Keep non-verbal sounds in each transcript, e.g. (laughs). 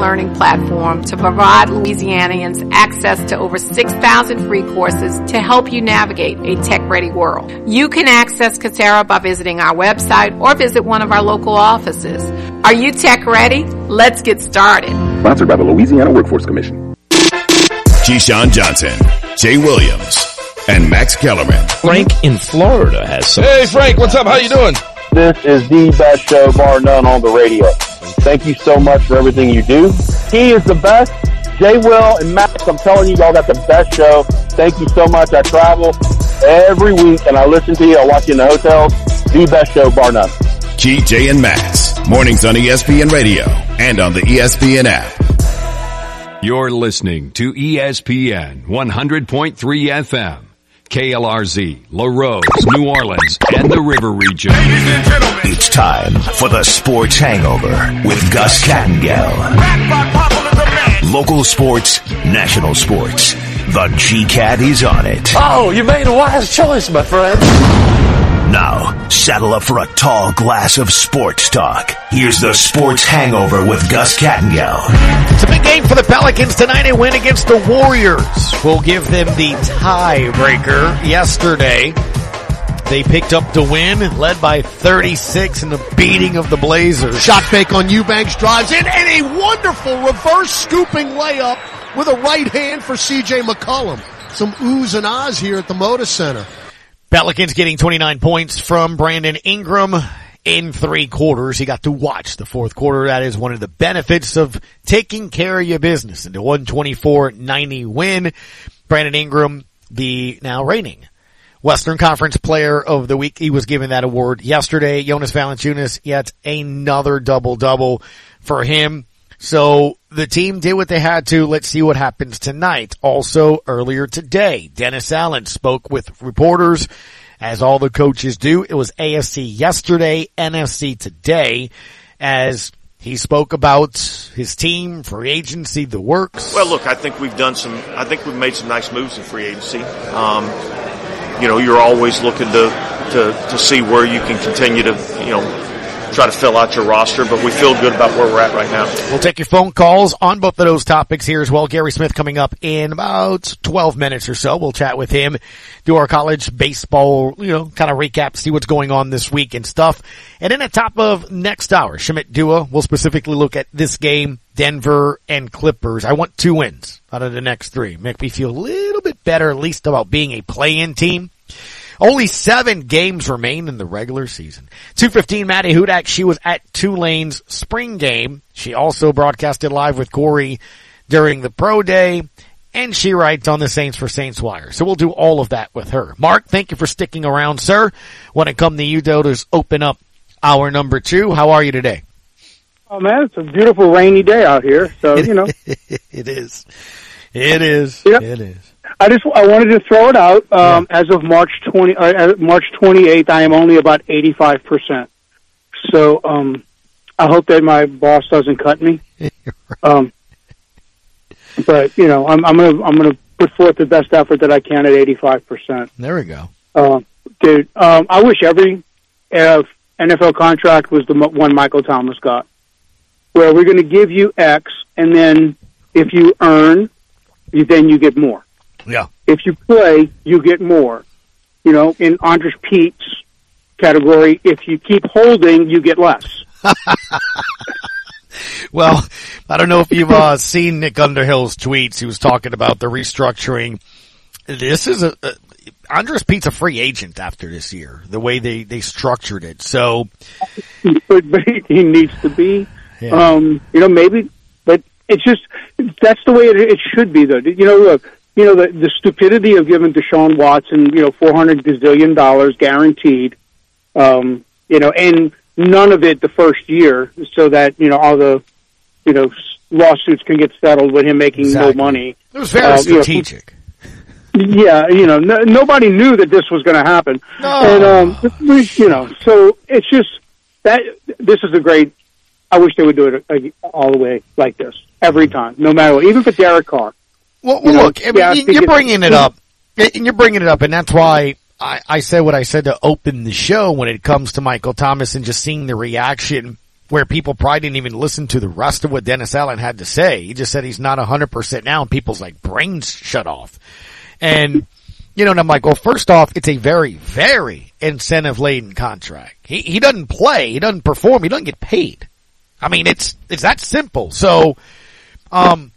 learning platform to provide Louisianians access to over 6,000 free courses to help you navigate a tech-ready world. You can access Coursera by visiting our website or visit one of our local offices. Are you tech ready? Let's get started. Sponsored by the Louisiana Workforce Commission. Keyshawn Johnson, Jay Williams, and Max Kellerman. Frank in Florida has some. Hey Frank, what's up? How you doing? This is the best show bar none on the radio. Thank you so much for everything you do. He is the best. Jay Will and Max, I'm telling you, y'all got the best show. Thank you so much. I travel every week and I listen to you. I watch you in the hotels. The best show bar none. Key, Jay, and Max. Mornings on ESPN Radio and on the ESPN app. You're listening to ESPN 100.3 FM. KLRZ, Larose, New Orleans, and the River Region. It's time for the Sports Hangover with Gus Kattengell. Local sports, national sports. The G-Cat is on it. Oh, you made a wise choice, my friend. Now, saddle up for a tall glass of sports talk. Here's the Sports Hangover with Gus Kattengell. It's a big game for the Pelicans tonight. A win against the Warriors will give them the tiebreaker. Yesterday, they picked up the win, led by 36 in the beating of the Blazers. Shot fake on Eubanks drives in and a wonderful reverse scooping layup with a right hand for CJ McCollum. Some oohs and ahs here at the Moda Center. Pelicans getting 29 points from Brandon Ingram in three quarters. He got to watch the fourth quarter. That is one of the benefits of taking care of your business. The 124-90 win, Brandon Ingram, the now reigning Western Conference Player of the Week. He was given that award yesterday. Jonas Valanciunas, yet another double-double for him. So the team did what they had to. Let's see what happens tonight. Also earlier today, Dennis Allen spoke with reporters as all the coaches do. It was AFC yesterday, NFC today as he spoke about his team, free agency, the works. Well, look, I think we've done some, I think we've made some nice moves in free agency. Um, you know, you're always looking to, to, to see where you can continue to, you know, try to fill out your roster, but we feel good about where we're at right now. We'll take your phone calls on both of those topics here as well. Gary Smith coming up in about 12 minutes or so. We'll chat with him, do our college baseball, you know, kind of recap, see what's going on this week and stuff. And then at top of next hour, Shamit Dua will specifically look at this game, Denver and Clippers. I want two wins out of the next three. Make me feel a little bit better, at least about being a play-in team. Only seven games remain in the regular season. 215 Maddie Hudak, she was at Tulane's spring game. She also broadcasted live with Corey during the pro day and she writes on the Saints for Saints Wire. So we'll do all of that with her. Mark, thank you for sticking around, sir. When it comes to you, Doders, open up our number two. How are you today? Oh man, it's a beautiful rainy day out here. So, you know. (laughs) it is. It is. Yep. It is. I just I wanted to throw it out. Um, yeah. As of March twenty, uh, March twenty eighth, I am only about eighty five percent. So um, I hope that my boss doesn't cut me. (laughs) um, but you know, I'm, I'm gonna I'm gonna put forth the best effort that I can at eighty five percent. There we go. Uh, dude, um, I wish every uh, NFL contract was the one Michael Thomas got, where we're going to give you X, and then if you earn, you, then you get more. Yeah. If you play, you get more. You know, in Andrus Peat's category, if you keep holding, you get less. (laughs) well, I don't know if you've uh, seen Nick Underhill's tweets. He was talking about the restructuring. This is a, a Andrus Peat's a free agent after this year. The way they they structured it, so but, he needs to be. Yeah. Um, you know, maybe, but it's just that's the way it, it should be. Though, you know, look, you know, the, the stupidity of giving Deshaun Watson, you know, four hundred gazillion dollars guaranteed, um, you know, and none of it the first year, so that you know all the, you know, lawsuits can get settled with him making exactly. no money. It was very uh, strategic. You know, (laughs) yeah, you know, no, nobody knew that this was going to happen, no. and um, you know, so it's just that this is a great. I wish they would do it uh, all the way like this every time, no matter what, even for Derek Carr. Well, well look, I mean, you're bringing it up, and you're bringing it up, and that's why I, I said what I said to open the show when it comes to Michael Thomas and just seeing the reaction where people probably didn't even listen to the rest of what Dennis Allen had to say. He just said he's not 100% now and people's like brains shut off. And, you know, and I'm like, well, first off, it's a very, very incentive laden contract. He, he doesn't play. He doesn't perform. He doesn't get paid. I mean, it's, it's that simple. So, um,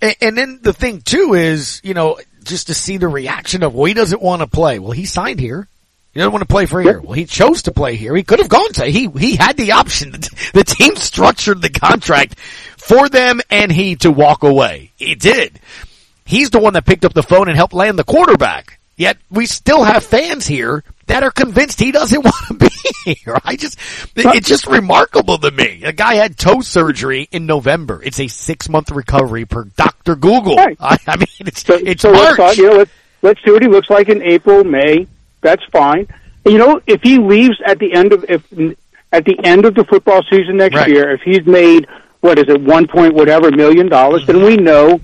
and, and then the thing too is, you know, just to see the reaction of, well, he doesn't want to play. Well, he signed here. He doesn't want to play for here. Well, he chose to play here. He could have gone to, he, he had the option. (laughs) The team structured the contract for them and he to walk away. He did. He's the one that picked up the phone and helped land the quarterback. Yet we still have fans here that are convinced he doesn't (laughs) want to be here. I just, it's just remarkable to me. A guy had toe surgery in November. It's a six month recovery per Dr. Google. Right. I, I mean, it's, So, it's so let's talk, you know, let's, let's see what he looks like in April, May. That's fine. You know, if he leaves at the end of if at the end of the football season next Right. year, if he's made what is it, one point whatever million dollars, then mm-hmm. we know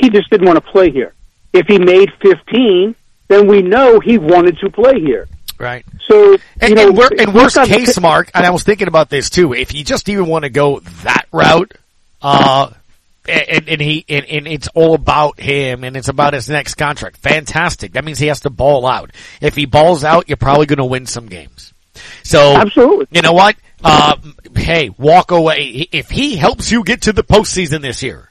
he just didn't want to play here. If he made fifteen, then we know he wanted to play here. Right. So you And, know, and, wor- and worst case, Mark, and I was thinking about this too. If you just even want to go that route, uh, and, and he and, and it's all about him, and it's about his next contract. Fantastic. That means he has to ball out. If he balls out, you're probably going to win some games. So Absolutely. you know what? Uh, hey, walk away. If he helps you get to the postseason this year,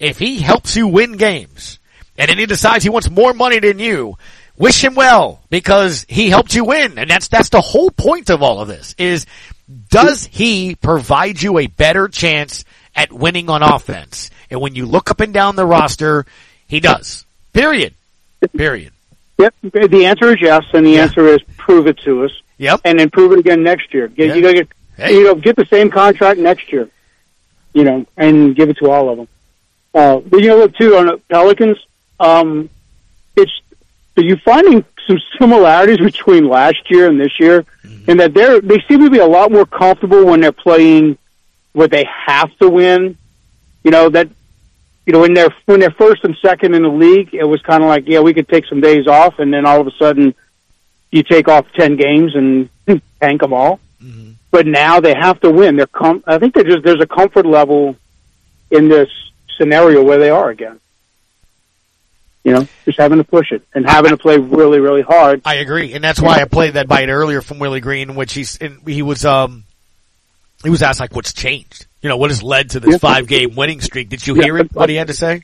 if he helps you win games, and then he decides he wants more money than you, wish him well because he helped you win, and that's that's the whole point of all of this. Is does he provide you a better chance at winning on offense? And when you look up and down the roster, he does. Period. Period. Yep. The answer is yes, and the answer is prove it to us. Yep. And then prove it again next year. Get, Yeah. You gotta get, Hey. you know, get the same contract next year. You know, and give it to all of them. Uh, but you know what, too, on the Pelicans, um, it's, are you finding some similarities between last year and this year? Mm-hmm. In that they're, they seem to be a lot more comfortable when they're playing what they have to win. You know, that, you know, when they're, when they're first and second in the league, it was kind of like, yeah, we could take some days off, and then all of a sudden, you take off 10 games and (laughs) tank them all. But now they have to win. They're com- I think they're just, there's a comfort level in this scenario where they are again. You know, just having to push it and having to play really, really hard. I agree, and that's why I played that bite earlier from Willie Green, which he's and he was um he was asked like, "What's changed? You know, what has led to this five game winning streak?" Did you hear it? but- What he had to say?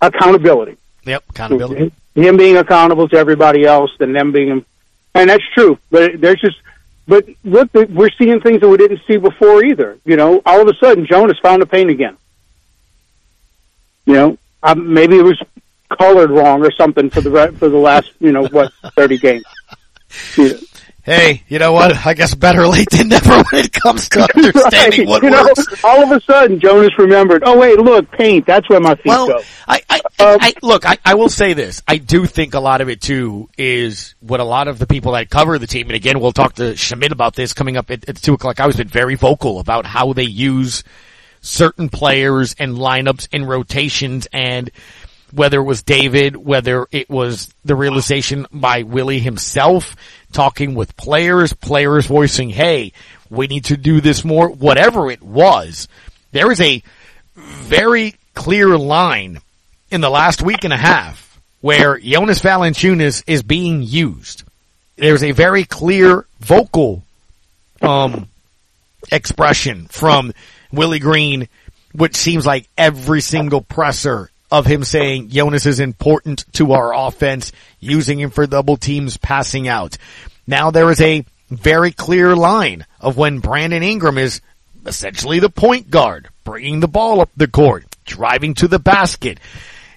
Accountability. Yep, accountability. Him being accountable to everybody else and them being, and that's true. But there's just, but look, we're seeing things that we didn't see before either. You know, all of a sudden Jonas found the pain again. You know, um, maybe it was colored wrong or something for the re- for the last, you know, what (laughs) thirty games. Yeah. Hey, you know what? I guess better late than never (laughs) when it comes to (laughs) understanding Right. what you know, all of a sudden Jonas remembered. Oh wait, look, paint. That's where my feet Well, go. I, I, Um, I look, I, I will say this. I do think a lot of it too is what a lot of the people that cover the team, and again, we'll talk to Shamit about this coming up at, at two o'clock. I was been very vocal about how they use certain players and lineups and rotations and whether it was David, whether it was the realization by Willie himself talking with players, players voicing, hey, we need to do this more, whatever it was. There is a very clear line in the last week and a half where Jonas Valanciunas is being used. There's a very clear vocal, um, expression from Willie Green, which seems like every single presser of him saying Jonas is important to our offense, using him for double teams, passing out. Now there is a very clear line of when Brandon Ingram is essentially the point guard, bringing the ball up the court, driving to the basket.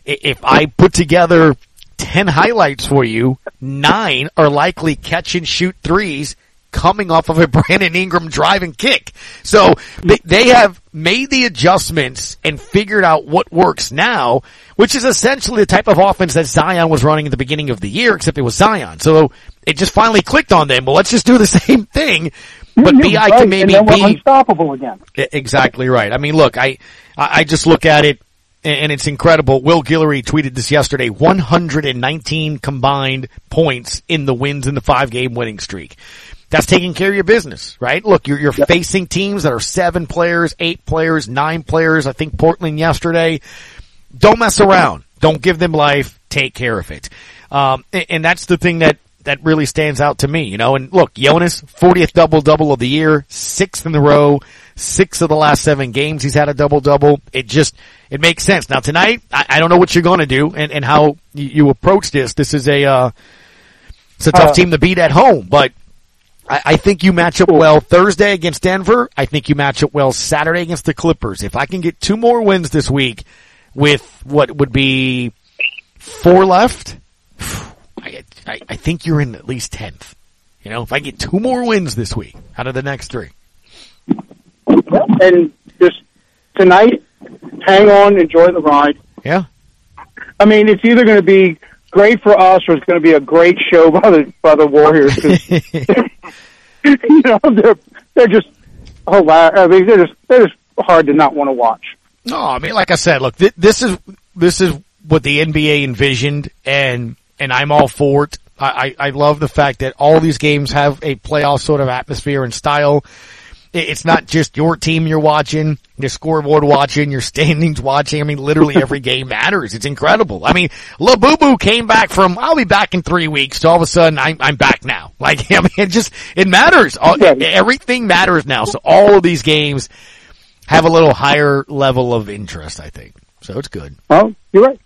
If I put together 10 highlights for you, nine are likely catch and shoot threes coming off of a (laughs) Brandon Ingram drive and kick. So they, they have made the adjustments and figured out what works now, which is essentially the type of offense that Zion was running at the beginning of the year, except it was Zion. So it just finally clicked on them. Well, let's just do the (laughs) same thing, but You're BI right, can maybe be unstoppable again. Exactly right. I mean, look, I, I just look at it and and it's incredible. Will Guillory tweeted this yesterday, 119 combined points in the wins in the five game winning streak. That's taking care of your business, right? Look, you're, you're facing teams that are seven players, eight players, nine players. I think Portland yesterday. Don't mess around. Don't give them life. Take care of it. Um, and, and that's the thing that, that really stands out to me, you know, and look, Jonas, 40th double double of the year, sixth in the row, six of the last seven games he's had a double double. It just, it makes sense. Now tonight, I, I don't know what you're going to do and, and how you, you approach this. This is a, uh, it's a tough Uh, team to beat at home, but I, I think you match up well Thursday against Denver. I think you match up well Saturday against the Clippers. If I can get two more wins this week with what would be four left, I, I, I think you're in at least 10th. You know, if I get two more wins this week out of the next three. and just tonight, hang on, enjoy the ride. Yeah. I mean, it's either going to be great for us or it's going to be a great show by the by the Warriors. (laughs) (laughs) you know, they're they're just oh, hilarious. I mean, they're just they're just hard to not want to watch. No, I mean, like I said, look, th- this is, this is what the NBA envisioned and, and I'm all for it. I, I, I love the fact that all these games have a playoff sort of atmosphere and style. It- It's not just your team you're watching, your scoreboard watching, your standings watching. I mean, literally every (laughs) game matters. It's incredible. I mean, LeBron came back from, I'll be back in three weeks to all of a sudden I'm, I'm back now. (laughs) Like, I mean, it just, it matters. All, everything matters now. So all of these games have a little higher level of interest, I think. So it's good. Well, you're right.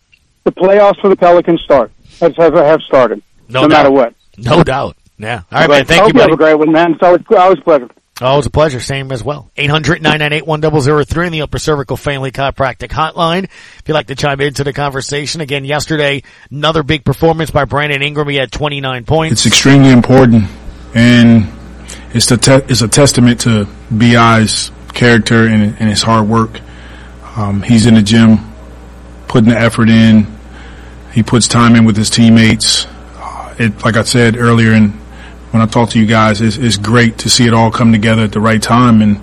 The playoffs for the Pelicans start. Have have, have started. No No, doubt. matter what. No doubt. Yeah. All right, But man. Thank you, buddy. have a great one, man. It's always, always pleasure. Oh, it was a pleasure. Same as well. 800-998-1003 in the Upper Cervical Family Chiropractic Hotline. If you'd like to chime into the conversation. Again, yesterday, another big performance by Brandon Ingram. He had 29 points. It's extremely important, and it's the te- it's a testament to Bi's character and, and his hard work. Um, he's in the gym, putting the effort in. He puts time in with his teammates. Uh, it, like I said earlier, and when I talk to you guys, it's, it's great to see it all come together at the right time. And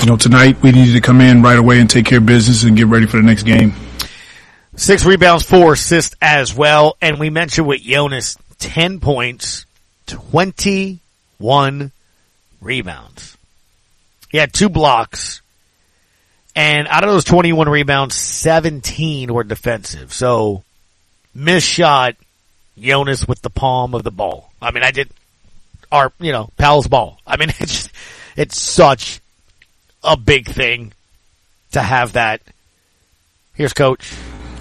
you know, tonight we needed to come in right away and take care of business and get ready for the next game. Six rebounds, four assists as well. And we mentioned with Jonas, 10 points, 21 rebounds. He had two blocks. And out of those 21 rebounds, 17 were defensive. So, missed shot, Jonas with the palm of the ball. I mean, I did, our, you know, pal's ball. I mean, (laughs) it's just, it's such a big thing to have that. Here's coach.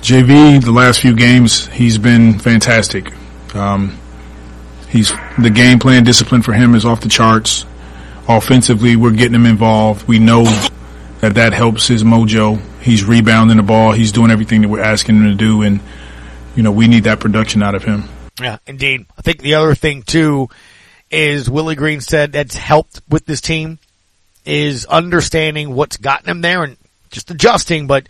JV, the last few games, he's been fantastic. Um, he's the game plan discipline for him is off the charts. Offensively, we're getting him involved. We know that that helps his mojo. He's rebounding the ball. He's doing everything that we're asking him to do, and you know we need that production out of him. Yeah, indeed. I think the other thing too is Willie Green said that's helped with this team is understanding what's gotten him there and just adjusting, but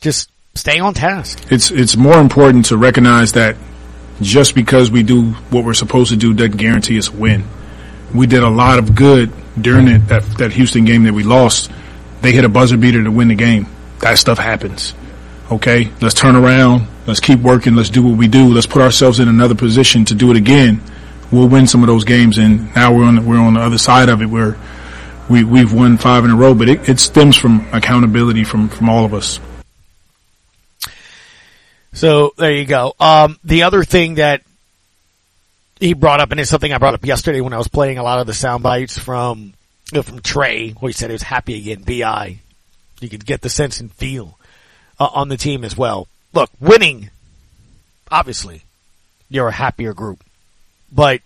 just stay on task. It's it's more important to recognize that just because we do what we're supposed to do doesn't guarantee us a win. We did a lot of good during it, that that Houston game that we lost. They hit a buzzer beater to win the game. That stuff happens. Okay, let's turn around. Let's keep working. Let's do what we do. Let's put ourselves in another position to do it again. We'll win some of those games, and now we're on the, we're on the other side of it where we we've won five in a row. But it, it stems from accountability from from all of us. So there you go. Um, the other thing that he brought up, and it's something I brought up yesterday when I was playing a lot of the sound bites from from Trey, where he said he was happy again. Bi, you could get the sense and feel uh, on the team as well. Look, winning, obviously, you're a happier group, but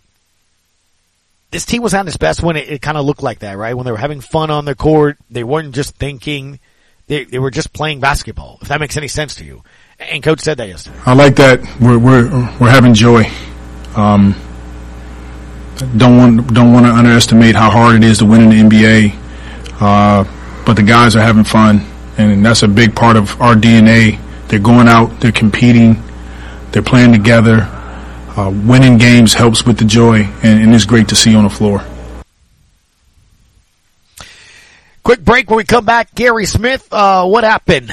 this team was at its best when it, it kind of looked like that, right? When they were having fun on the court, they weren't just thinking; they they were just playing basketball. If that makes any sense to you. And coach said that yesterday. I like that. We're we're we're having joy. Um, don't want don't want to underestimate how hard it is to win in the NBA. Uh, but the guys are having fun, and that's a big part of our DNA. They're going out, they're competing, they're playing together. Uh, winning games helps with the joy, and, and it's great to see on the floor. Quick break when we come back. Gary Smith, uh, what happened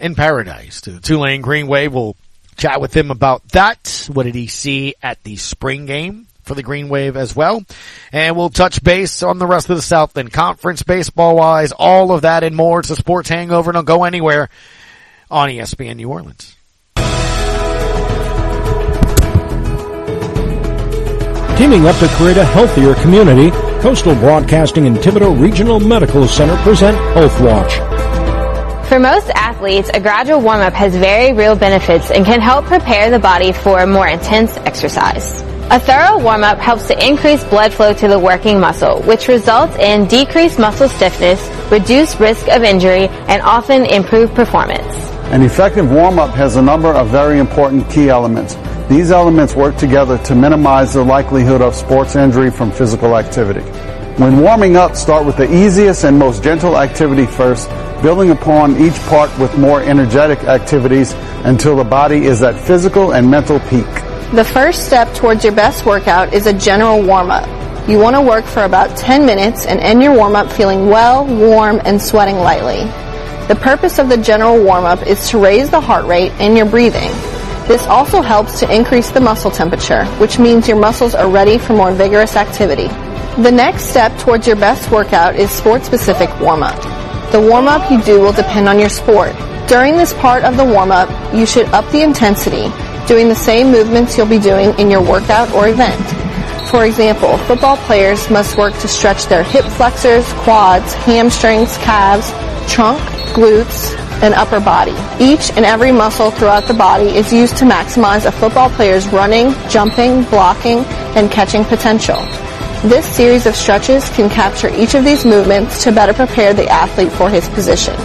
in paradise to Tulane Green Wave? We'll chat with him about that. What did he see at the spring game for the Green Wave as well. And we'll touch base on the rest of the South Southland Conference baseball wise, all of that and more. It's a sports hangover. Don't go anywhere on ESPN New Orleans. Teaming up to create a healthier community, Coastal Broadcasting and Thibodaux Regional Medical Center present Health Watch. For most athletes, a gradual warm-up has very real benefits and can help prepare the body for more intense exercise. A thorough warm-up helps to increase blood flow to the working muscle, which results in decreased muscle stiffness, reduced risk of injury, and often improved performance. An effective warm-up has a number of very important key elements. These elements work together to minimize the likelihood of sports injury from physical activity. When warming up, start with the easiest and most gentle activity first, building upon each part with more energetic activities until the body is at physical and mental peak. The first step towards your best workout is a general warm-up. You want to work for about 10 minutes and end your warm-up feeling well, warm, and sweating lightly. The purpose of the general warm-up is to raise the heart rate and your breathing. This also helps to increase the muscle temperature, which means your muscles are ready for more vigorous activity. The next step towards your best workout is sport-specific warm-up. The warm-up you do will depend on your sport. During this part of the warm-up, you should up the intensity, doing the same movements you'll be doing in your workout or event. For example, football players must work to stretch their hip flexors, quads, hamstrings, calves, trunk, glutes, and upper body. Each and every muscle throughout the body is used to maximize a football player's running, jumping, blocking, and catching potential. This series of stretches can capture each of these movements to better prepare the athlete for his position.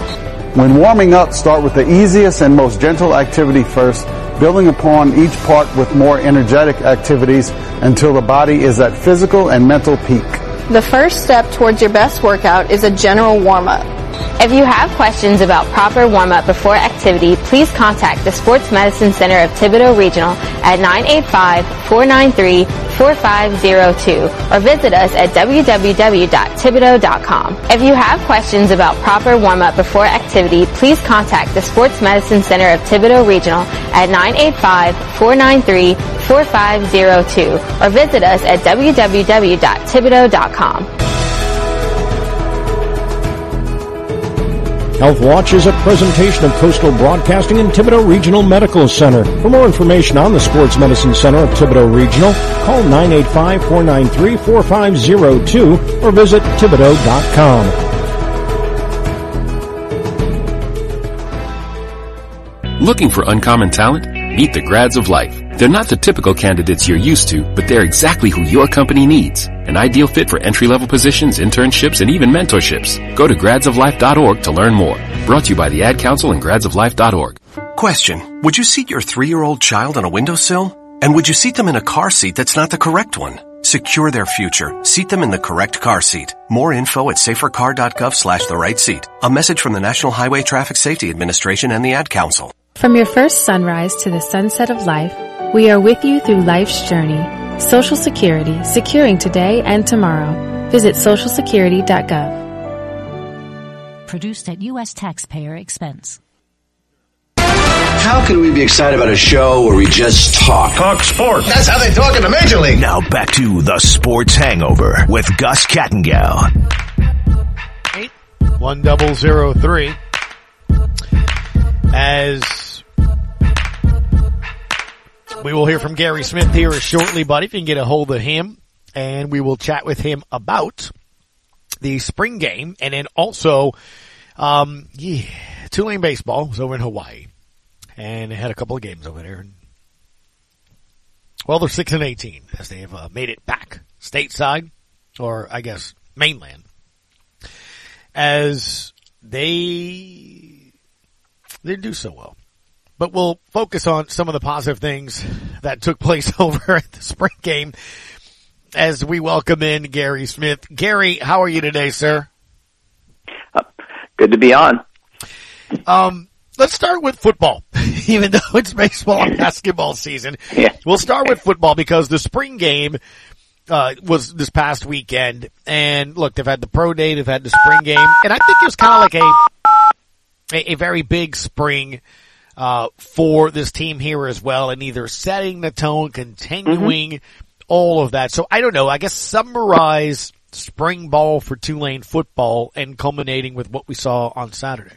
When warming up, start with the easiest and most gentle activity first, building upon each part with more energetic activities until the body is at physical and mental peak. The first step towards your best workout is a general warm-up. If you have questions about proper warm-up before activity, please contact the Sports Medicine Center of Thibodaux Regional at 985-493-4502 or visit us at www.thibodaux.com. If you have questions about proper warm-up before activity, please contact the Sports Medicine Center of Thibodaux Regional at 985-493-4502 or visit us at www.thibodaux.com. Health Watch is a presentation of Coastal Broadcasting and Thibodaux Regional Medical Center. For more information on the Sports Medicine Center of Thibodaux Regional, call 985-493-4502 or visit Thibodaux.com. Looking for uncommon talent? Meet the grads of life. They're not the typical candidates you're used to, but they're exactly who your company needs. An ideal fit for entry-level positions, internships, and even mentorships. Go to gradsoflife.org to learn more. Brought to you by the Ad Council and gradsoflife.org. Question. Would you seat your three-year-old child on a windowsill? And would you seat them in a car seat that's not the correct one? Secure their future. Seat them in the correct car seat. More info at safercar.gov slash the right seat. A message from the National Highway Traffic Safety Administration and the Ad Council. From your first sunrise to the sunset of life, we are with you through life's journey. Social Security, securing today and tomorrow. Visit socialsecurity.gov. Produced at U.S. taxpayer expense. How can we be excited about a show where we just talk? Talk sports. That's how they talk in the Major League. Now back to the Sports Hangover with Gus Kattengell. Eight one double zero three. As we will hear from Gary Smith here shortly, buddy. If you can get a hold of him, and we will chat with him about the spring game, and then also, um, yeah, Tulane baseball was over in Hawaii, and they had a couple of games over there. Well, they're six and eighteen as they have uh, made it back stateside, or I guess mainland, as they didn't do so well. But we'll focus on some of the positive things that took place (laughs) over at the spring game as we welcome in Gary Smith. Gary, how are you today, sir? Good to be on. Um, let's start with football, (laughs) even though it's baseball and basketball season. (laughs) Yeah. We'll start with football because the spring game uh, was this past weekend. And look, they've had the pro day, they've had the spring game, and I think it was kind of like a, a, a very big spring uh, for this team here as well, and either setting the tone, continuing all of that. So I don't know. I guess summarize spring ball for Tulane football and culminating with what we saw on Saturday.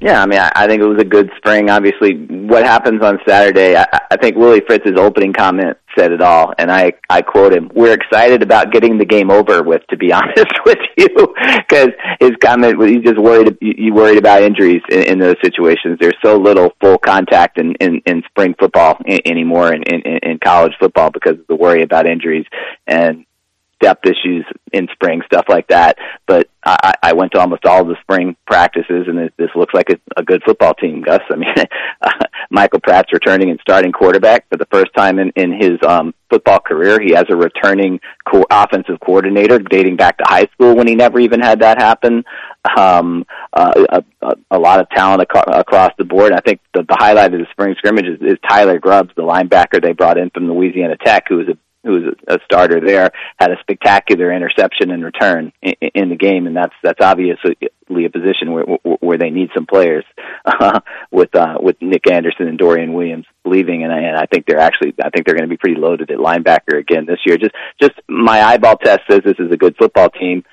Yeah, I mean, I, I think it was a good spring. Obviously, what happens on Saturday, I, I think Willie Fritz's opening comment said it all, and I I quote him: "We're excited about getting the game over with." To be (laughs) honest with you, because his comment was he's just worried. You worried about injuries in, in those situations. There's so little full contact in in, in spring football anymore in, in in college football because of the worry about injuries and depth issues in spring, stuff like that. But I, I went to almost all the spring practices, and it, this looks like a, a good football team, Gus. I mean, (laughs) uh, Michael Pratt's returning and starting quarterback for the first time in, in his um, football career. He has a returning co- offensive coordinator dating back to high school when he never even had that happen. Um, uh, a, a lot of talent ac- across the board. I think the, the highlight of the spring scrimmage is, is Tyler Grubbs, the linebacker they brought in from Louisiana Tech, who is a who was a starter there, had a spectacular interception and return in, in the game, and that's that's obviously a position where where they need some players uh, with uh, with Nick Anderson and Dorian Williams leaving, and I, and I think they're actually I think they're going to be pretty loaded at linebacker again this year. Just just my eyeball test says this is a good football team.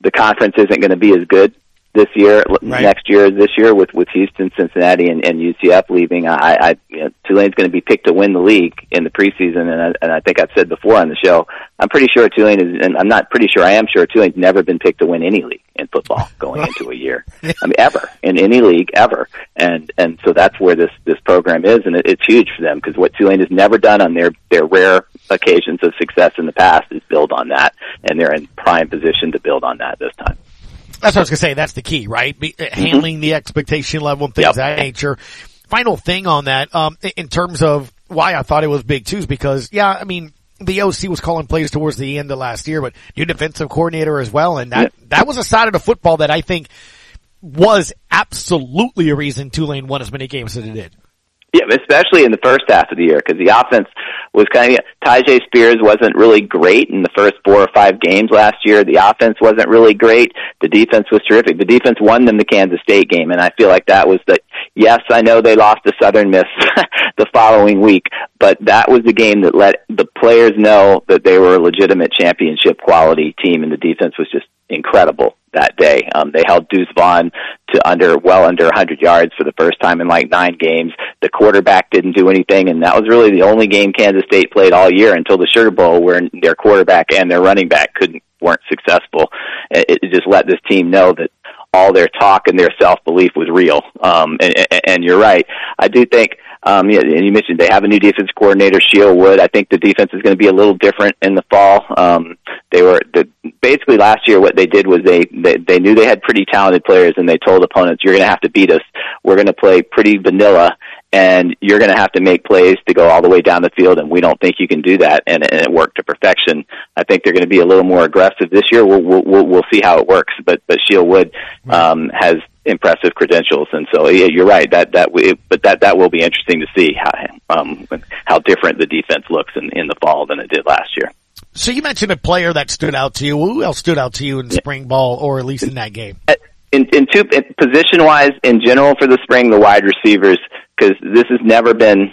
The conference isn't going to be as good this year, right. next year, this year with with Houston, Cincinnati, and, and UCF leaving. I, I you know, Tulane's going to be picked to win the league in the preseason, and I, and I think I've said before on the show, I'm pretty sure Tulane is, and I'm not pretty sure, I am sure Tulane's never been picked to win any league in football (laughs) going into a year. I mean, ever in any league ever, and and so that's where this this program is, and it, it's huge for them because what Tulane has never done on their their rare occasions of success in the past is build on that, and they're in prime position to build on that this time. That's what I was gonna say. That's the key, right? Be, mm-hmm. Handling the expectation level and things yep. of that nature. Final thing on that, um, in terms of why I thought it was big too is because, yeah, I mean, the OC was calling plays towards the end of last year, but new defensive coordinator as well. And that, that was a side of the football that I think was absolutely a reason Tulane won as many games as it did. Yeah, especially in the first half of the year because the offense was kind of Tyjae Spears wasn't really great in the first four or five games last year. The offense wasn't really great. The defense was terrific. The defense won them the Kansas State game, and I feel like that was the yes. I know they lost to Southern Miss (laughs) the following week, but that was the game that let the players know that they were a legitimate championship quality team, and the defense was just incredible that day. Um, they held Deuce Vaughn to under well under 100 yards for the first time in like nine games. The quarterback didn't do anything, and that was really the only game Kansas State played all year until the Sugar Bowl, where their quarterback and their running back couldn't weren't successful. It, it just let this team know that all their talk and their self belief was real. Um, and, and you're right. I do think um, yeah, and you mentioned they have a new defense coordinator, Shiel Wood. I think the defense is going to be a little different in the fall. Um, they were the, basically last year. What they did was they, they they knew they had pretty talented players, and they told opponents, "You're going to have to beat us. We're going to play pretty vanilla." and you're going to have to make plays to go all the way down the field, and we don't think you can do that. And, and it worked to perfection. I think they're going to be a little more aggressive this year. We'll we'll, we'll see how it works. But but Shiel Wood um, has impressive credentials, and so yeah, you're right. That that it, but that that will be interesting to see how um, how different the defense looks in in the fall than it did last year. So you mentioned a player that stood out to you. Who else stood out to you in spring ball, or at least in that game? In, in two position wise, in general for the spring, the wide receivers because this has never been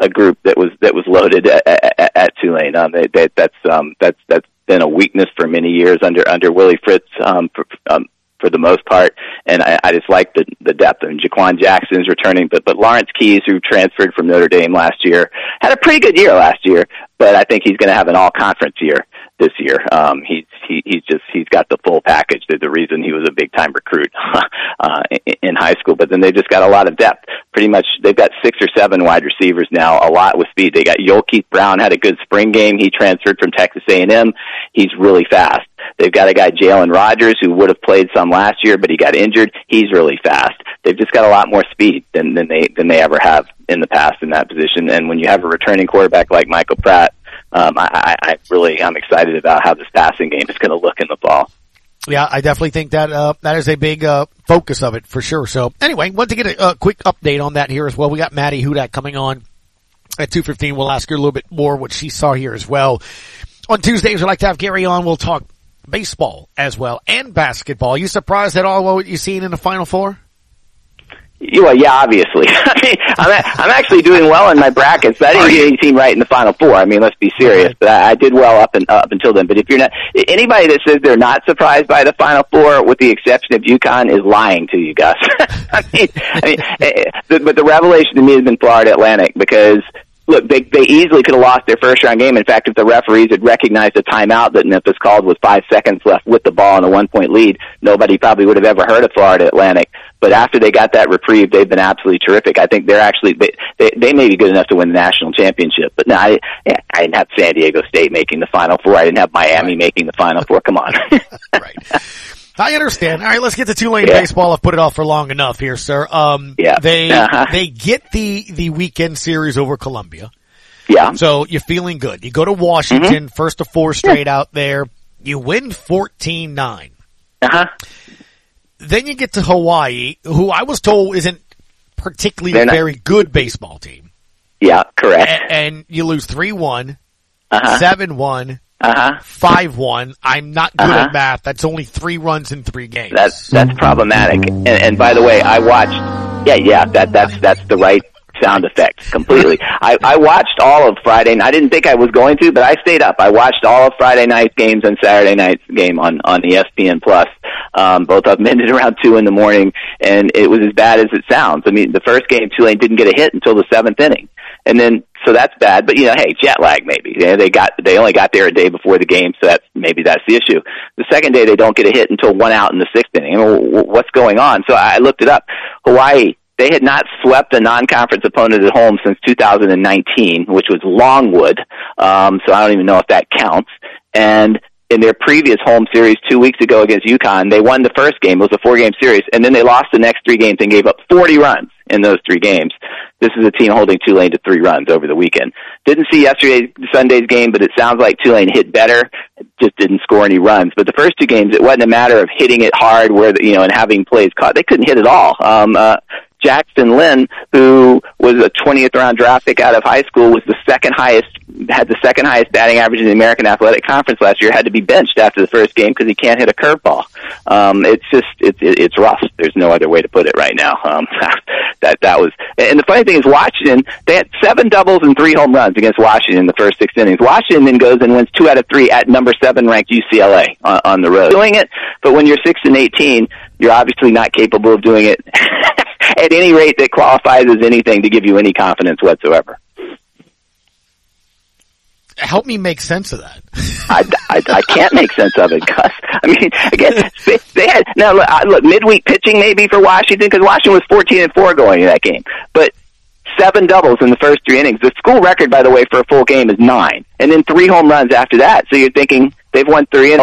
a group that was that was loaded at, at, at Tulane. Um, they, they, that's um, that's that's been a weakness for many years under under Willie Fritz um, for, um, for the most part, and I, I just like the the depth. And Jha'Quan Jackson is returning, but but Lawrence Keys, who transferred from Notre Dame last year, had a pretty good year last year. But I think he's going to have an all conference year this year. Um, he's he, he's just he's got the full package. They're the reason he was a big time recruit (laughs) uh, in, in high school. But then they just got a lot of depth. Pretty much, they've got six or seven wide receivers now. A lot with speed. They got Yulkeith Brown had a good spring game. He transferred from Texas A and M. He's really fast. They've got a guy Jalen Rogers who would have played some last year, but he got injured. He's really fast. They've just got a lot more speed than than they than they ever have in the past in that position. And when you have a returning quarterback like Michael Pratt um, I, I really I'm excited about how this passing game is going to look in the fall. Yeah, I definitely think that uh, that is a big uh, focus of it for sure. So anyway, want to get a, a quick update on that here as well. We got Maddie Hudak coming on at 2.15. We'll ask her a little bit more what she saw here as well. On Tuesdays, we like to have Gary on. We'll talk baseball as well and basketball. Are you surprised at all what you've seen in the Final Four? Well, yeah, obviously. (laughs) I mean, I'm, actually doing well in my brackets. I didn't get any team right in the final four. I mean, let's be serious. But I, I did well up and up until then. But if you're not anybody that says they're not surprised by the final four, with the exception of UConn, is lying to you, Gus. (laughs) I mean, I mean, eh, but the revelation to me has been Florida Atlantic because look, they they easily could have lost their first round game. In fact, if the referees had recognized a timeout that Memphis called with five seconds left with the ball and a one point lead, nobody probably would have ever heard of Florida Atlantic. But after they got that reprieve, they've been absolutely terrific. I think they're actually they they, they may be good enough to win the national championship. But no, I I didn't have San Diego State making the final four. I didn't have Miami making the final four. Come on. (laughs) I understand. All right, let's get to Tulane yeah. baseball. I've put it off for long enough here, sir. Um, yeah. they (laughs) uh-huh. they get the the weekend series over Columbia. Yeah. So you're feeling good. You go to Washington, mm-hmm. first of four straight yeah. out there. You win 14-9. Uh-huh. Then you get to Hawaii, who I was told isn't particularly a very good baseball team. Yeah, correct. A- and you lose 3-1, uh-huh. 7-1, uh-huh. Five one. I'm not good Uh-huh. at math. That's only three runs in three games. That's that's problematic. And, and by the way, I watched. Yeah, yeah. That that's that's the right sound effect completely. I I watched all of Friday. and I didn't think I was going to, but I stayed up. I watched all of Friday night's games and Saturday night's game on on ESPN Plus. Um, both of them (laughs) ended around two in the morning, and it was as bad as it sounds. I mean, the first game Tulane didn't get a hit until the seventh inning, and then so that's bad. But you know, hey, jet lag maybe. You know, they got they only got there a day before the game, so that's maybe that's the issue. The second day they don't get a hit until one out in the sixth inning. You know, what's going on? So I looked it up. Hawaii they had not swept a non-conference opponent at home since 2019, which was Longwood. Um, so I don't even know if that counts. And in their previous home series two weeks ago against UConn, they won the first game. It was a four-game series, and then they lost the next three games and gave up 40 runs in those three games. This is a team holding Tulane to three runs over the weekend. Didn't see yesterday Sunday's game, but it sounds like Tulane hit better. Just didn't score any runs. But the first two games, it wasn't a matter of hitting it hard, where you know, and having plays caught. They couldn't hit at all. Um, uh, Jackson Linn, who was a 20th round draft pick out of high school, was the second highest, had the second highest batting average in the American Athletic Conference last year, had to be benched after the first game because he can't hit a curveball. Um, it's just, it's, it's rough. There's no other way to put it right now. Um, (laughs) that, that was, and the funny thing is Washington, they had seven doubles and three home runs against Washington in the first six innings. Washington then goes and wins two out of three at number seven ranked UCLA on, on the road. Doing it, but when you're six and 18, you're obviously not capable of doing it (laughs) at any rate that qualifies as anything to give you any confidence whatsoever. Help me make sense of that. I, I, I can't make sense of it, Gus. I mean, again, they, they had now look, look midweek pitching maybe for Washington because Washington was fourteen and four going in that game, but seven doubles in the first three innings. The school record, by the way, for a full game is nine, and then three home runs after that. So you're thinking they've won three and